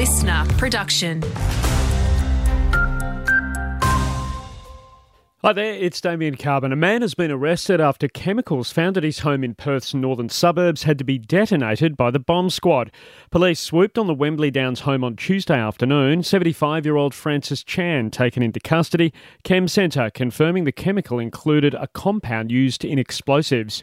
listener production. Hi there, it's Damien Carbon. A man has been arrested after chemicals found at his home in Perth's northern suburbs had to be detonated by the bomb squad. Police swooped on the Wembley Downs home on Tuesday afternoon. 75 year old Francis Chan taken into custody. Chem Centre confirming the chemical included a compound used in explosives.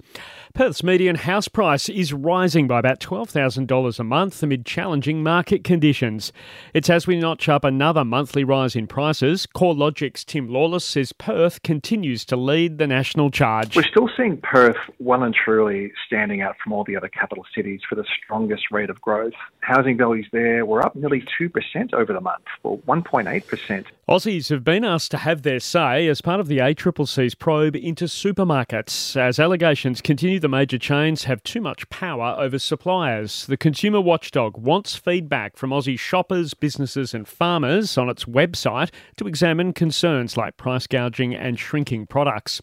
Perth's median house price is rising by about $12,000 a month amid challenging market conditions. It's as we notch up another monthly rise in prices. CoreLogic's Tim Lawless says Perth Perth continues to lead the national charge. We're still seeing Perth well and truly standing out from all the other capital cities for the strongest rate of growth. Housing values there were up nearly 2% over the month, or 1.8%. Aussies have been asked to have their say as part of the ACCC's probe into supermarkets. As allegations continue, the major chains have too much power over suppliers. The consumer watchdog wants feedback from Aussie shoppers, businesses, and farmers on its website to examine concerns like price gouging and shrinking products.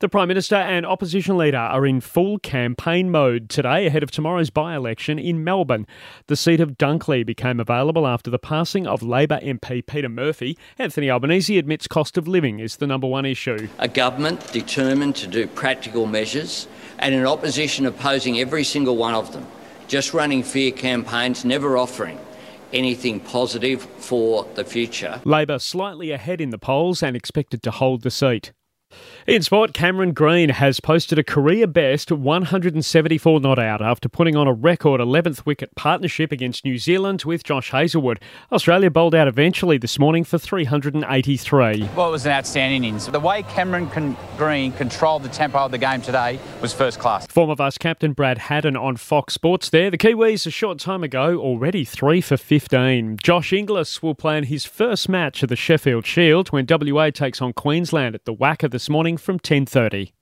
The Prime Minister and opposition leader are in full campaign mode today ahead of tomorrow's by election in Melbourne. The seat of Dunkley became available after the passing of Labor MP Peta Murphy. Anthony Albanese admits cost of living is the number one issue. A government determined to do practical measures and an opposition opposing every single one of them, just running fear campaigns, never offering anything positive for the future. Labor slightly ahead in the polls and expected to hold the seat. In sport, Cameron Green has posted a career best 174 not out after putting on a record 11th wicket partnership against New Zealand with Josh Hazlewood. Australia bowled out eventually this morning for 383. Well, it was an outstanding innings. The way Cameron Con- Green controlled the tempo of the game today was first class. Former Vice Captain Brad Haddin on Fox Sports there. The Kiwis a short time ago already 3 for 15. Josh Inglis will play in his first match of the Sheffield Shield when WA takes on Queensland at the WACA this morning from 10.30.